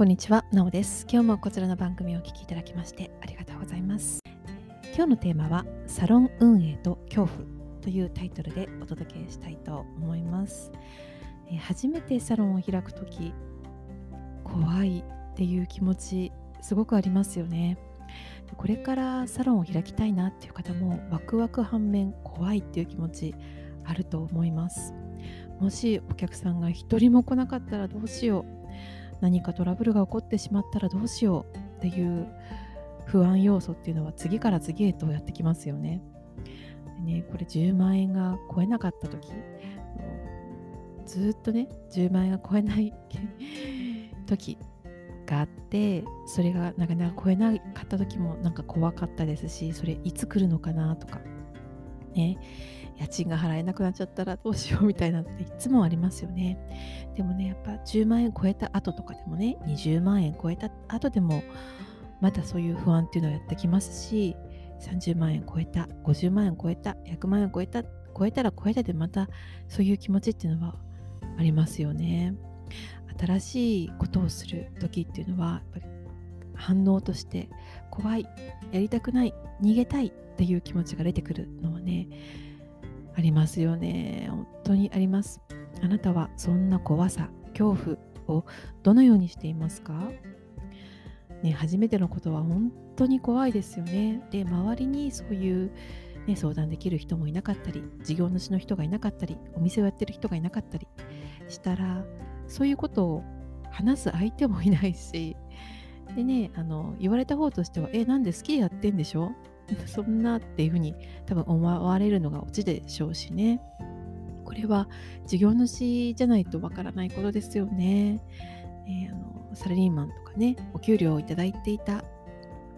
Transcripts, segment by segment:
こんにちは、なおです。今日もこちらの番組をお聞きいただきましてありがとうございます。今日のテーマはサロン運営と恐怖というタイトルでお届けしたいと思います。え初めてサロンを開くとき、怖いっていう気持ちすごくありますよね。これからサロンを開きたいなっていう方もワクワク反面怖いっていう気持ちあると思います。もしお客さんが一人も来なかったらどうしよう何かトラブルが起こってしまったらどうしようっていう不安要素っていうのは次から次へとやってきますよね。でねこれ10万円が超えなかった時ずっとね10万円が超えない時があってそれがなかなか超えなかった時もなんか怖かったですしそれいつ来るのかなとかね家賃が払えなくなっちゃったらどうしようみたいなのっていつもありますよね。でもねやっぱ10万円超えた後とかでもね20万円超えた後でもまたそういう不安っていうのはやってきますし30万円超えた50万円超えた100万円超えた超えたら超えたでまたそういう気持ちっていうのはありますよね。新しいことをする時っていうのはやっぱり反応として怖いやりたくない逃げたいっていう気持ちが出てくるのはねありますよね。本当にあります。あなたはそんな怖さ恐怖をどのようにしていますか？ね、初めてのことは本当に怖いですよね。で、周りにそういう、ね、相談できる人もいなかったり、事業主の人がいなかったり、お店をやってる人がいなかったりしたら、そういうことを話す相手もいないし、でね、あの言われた方としては、え、なんで好きでやってんでしょ？そんなっていうふうに多分思われるのがオチでしょうしね。これは事業主じゃないとわからないことですよね。えーあのサラリーマンとかねお給料をいただいていた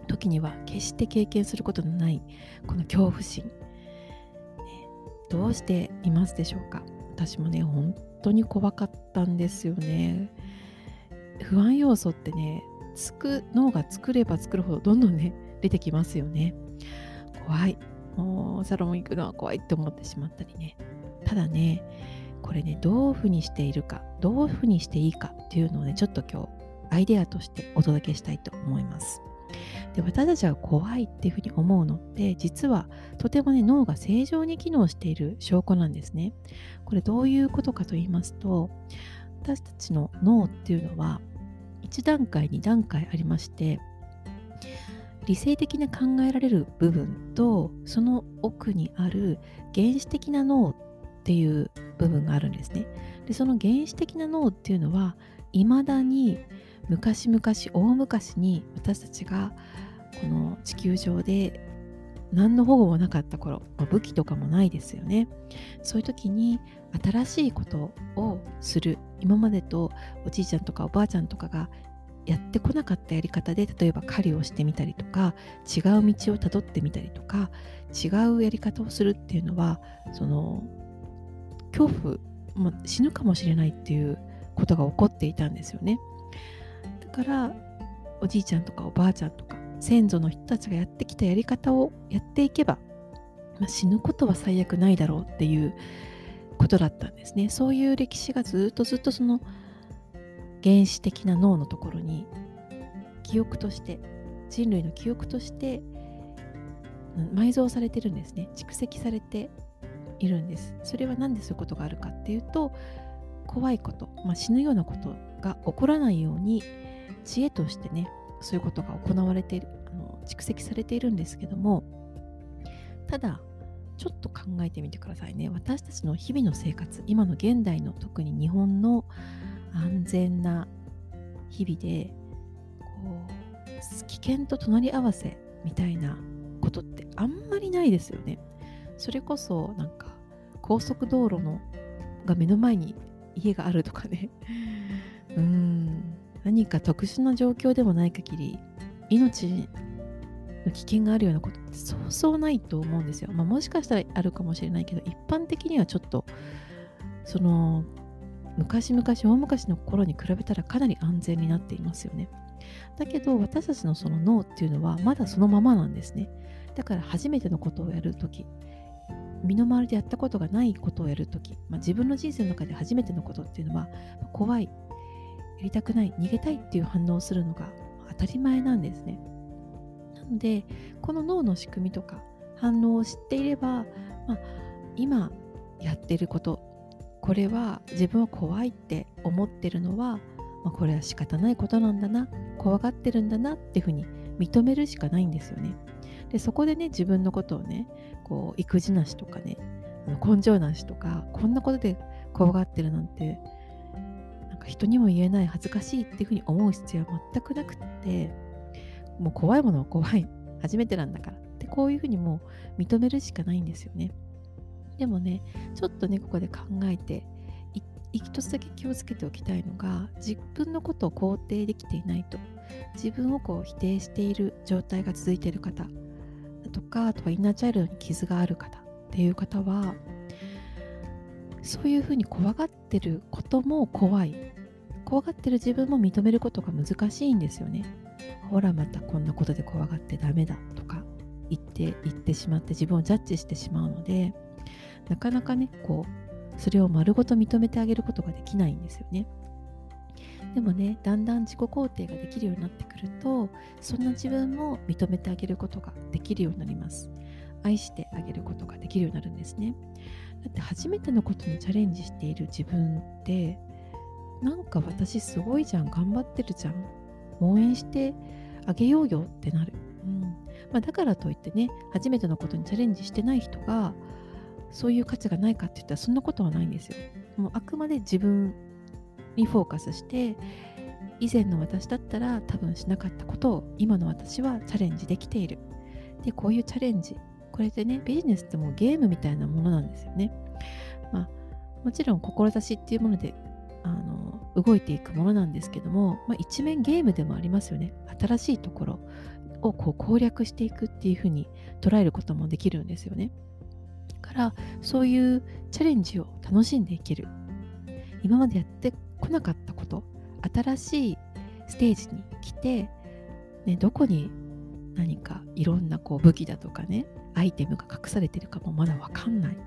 時には決して経験することのないこの恐怖心、ねどうしていますでしょうか？私もね本当に怖かったんですよね不安要素ってねつく脳が作れば作るほどどんどんね出てきますよね怖いもうサロン行くのは怖いって思ってしまったりねただねこれねどういうふうにしているかどういうふうにしていいかっていうのをねちょっと今日アイデアとしてお届けしたいと思います。で私たちが怖いっていうふうに思うのって実はとてもね脳が正常に機能している証拠なんですね。これどういうことかと言いますと私たちの脳っていうのは1段階2段階ありまして理性的な考えられる部分とその奥にある原始的な脳っていう部分があるんですね。でその原始的な脳っていうのは未だに昔々大昔に私たちがこの地球上で何の保護もなかった頃、まあ武器とかもないですよねそういう時に新しいことをする今までとおじいちゃんとかおばあちゃんとかがやってこなかったやり方で例えば狩りをしてみたりとか違う道をたどってみたりとか違うやり方をするっていうのはその恐怖、まあ死ぬかもしれないっていうことが起こっていたんですよね。だからおじいちゃんとかおばあちゃんとか先祖の人たちがやってきたやり方をやっていけば、まあ死ぬことは最悪ないだろうっていうことだったんですね。そういう歴史がずっとずっとその原始的な脳のところに記憶として人類の記憶として埋蔵されてるんですね。蓄積されているんです。それは何でそういうことがあるかっていうと怖いこと、まあ、死ぬようなことが起こらないように知恵としてねそういうことが行われているあの蓄積されているんですけどもただちょっと考えてみてくださいね。私たちの日々の生活今の現代の特に日本の安全な日々でこう危険と隣り合わせみたいなことってあんまりないですよね。それこそなんか高速道路のが目の前に家があるとかね。うーん。何か特殊な状況でもない限り命の危険があるようなことってそうそうないと思うんですよ。まあ、もしかしたらあるかもしれないけど一般的にはちょっとその昔々大昔の頃に比べたらかなり安全になっていますよね。だけど私たちのその脳っていうのはまだそのままなんですね。だから初めてのことをやるとき身の回りでやったことがないことをやるとき、まあ、自分の人生の中で初めてのことっていうのは怖いやりたくない逃げたいっていう反応をするのが当たり前なんですねなのでこの脳の仕組みとか反応を知っていれば、まあ、今やってることこれは自分は怖いって思ってるのは、まあ、これは仕方ないことなんだな怖がってるんだなっていうふうに認めるしかないんですよね。でそこでね自分のことをねこう育児なしとかね根性なしとかこんなことで怖がってるなんてなんか人にも言えない恥ずかしいっていうふうに思う必要は全くなくってもう怖いものは怖い初めてなんだからってこういうふうにもう認めるしかないんですよねでもねちょっとねここで考えて一つだけ気をつけておきたいのが自分のことを肯定できていないと自分をこう否定している状態が続いている方だとかあとはインナーチャイルドに傷がある方っていう方はそういうふうに怖がってることも怖い。怖がってる自分も認めることが難しいんですよね。ほらまたこんなことで怖がってダメだとか言って言ってしまって自分をジャッジしてしまうのでなかなかねこうそれを丸ごと認めてあげることができないんですよね。でもねだんだん自己肯定ができるようになってくるとそんな自分も認めてあげることができるようになります。愛してあげることができるようになるんですね。だって初めてのことにチャレンジしている自分ってなんか私すごいじゃん頑張ってるじゃん応援してあげようよってなる、うん。まあ、だからといってね初めてのことにチャレンジしてない人がそういう価値がないかって言ったらそんなことはないんですよもうあくまで自分にフォーカスして以前の私だったら多分しなかったことを今の私はチャレンジできているでこういうチャレンジこれでねビジネスってもうゲームみたいなものなんですよね。まあ、もちろん志っていうものであの動いていくものなんですけども、まあ、一面ゲームでもありますよね。新しいところをこう攻略していくっていうふうに捉えることもできるんですよね。からそういうチャレンジを楽しんでいける。今までやってこなかったこと新しいステージに来て、ね、どこに何かいろんなこう武器だとかねアイテムが隠されてるかもまだわかんない。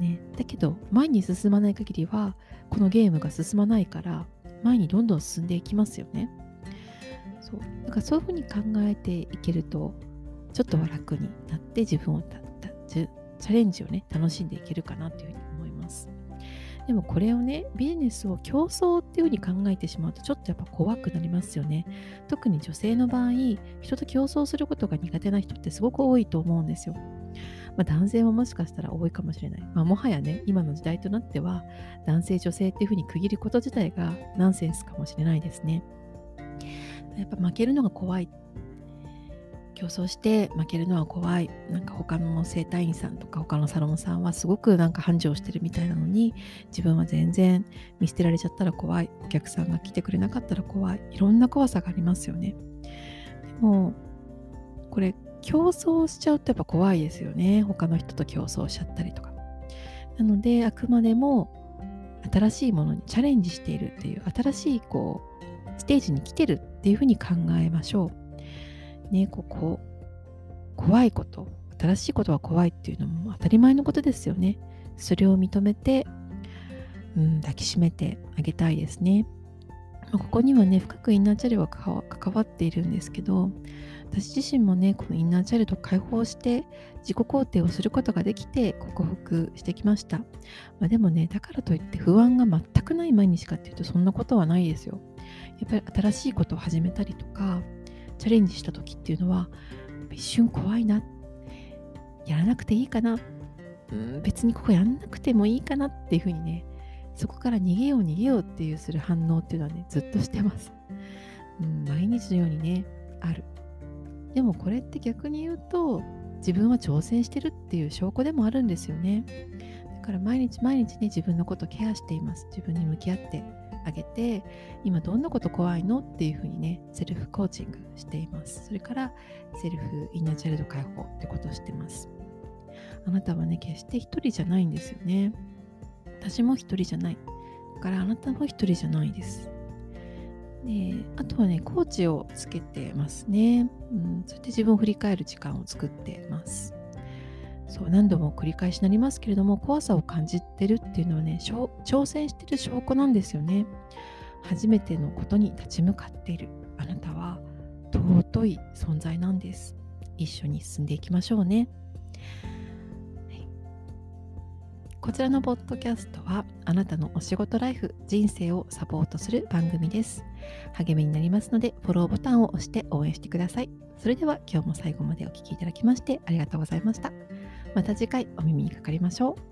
ね、だけど前に進まない限りはこのゲームが進まないから前にどんどん進んでいきますよね。そうだからそういうふうに考えていけるとちょっとは楽になって自分をチャレンジをね楽しんでいけるかなというふうに思います。でもこれをねビジネスを競争っていうふうに考えてしまうとちょっとやっぱ怖くなりますよね特に女性の場合人と競争することが苦手な人ってすごく多いと思うんですよまあ、男性ももしかしたら多いかもしれない。まあ、もはやね、今の時代となっては、男性、女性っていうふうに区切ること自体がナンセンスかもしれないですね。やっぱ負けるのが怖い競争して負けるのは怖い。なんか他の整体院さんとか他のサロンさんはすごくなんか繁盛してるみたいなのに自分は全然見捨てられちゃったら怖い。お客さんが来てくれなかったら怖い。いろんな怖さがありますよね。でもこれ競争しちゃうとやっぱ怖いですよね。他の人と競争しちゃったりとか。なのであくまでも新しいものにチャレンジしているっていう新しいこうステージに来てるっていうふうに考えましょう。ねここ怖いこと新しいことは怖いっていうのも当たり前のことですよね。それを認めて、うん、抱きしめてあげたいですね。ここにはね深くインナーチャイルドが関わっているんですけど私自身もねこのインナーチャイルド解放して自己肯定をすることができて克服してきました、まあ、でもねだからといって不安が全くない毎日かっていうとそんなことはないですよ。やっぱり新しいことを始めたりとかチャレンジした時っていうのは一瞬怖いな。やらなくていいかな、うん、別にここやんなくてもいいかなっていうふうにねそこから逃げよう逃げようっていうする反応っていうのはねずっとしてます、うん、毎日のようにねある。でもこれって逆に言うと自分は挑戦してるっていう証拠でもあるんですよね。だから毎日毎日ね自分のことケアしています。自分に向き合ってあげて今どんなこと怖いのっていうふうにねセルフコーチングしています。それからセルフインナーチャイルド解放ってことをしてます。あなたはね決して一人じゃないんですよね。私も一人じゃない。だからあなたも一人じゃないです。であとはねコーチをつけてますね、うん、そして自分を振り返る時間を作ってます。そう何度も繰り返しになりますけれども怖さを感じてるっていうのはね挑戦してる証拠なんですよね。初めてのことに立ち向かっているあなたは尊い存在なんです。一緒に進んでいきましょうね、はい、こちらのポッドキャストはあなたのお仕事ライフ人生をサポートする番組です。励みになりますのでフォローボタンを押して応援してください。それでは今日も最後までお聴きいただきましてありがとうございました。また次回お耳にかかりましょう。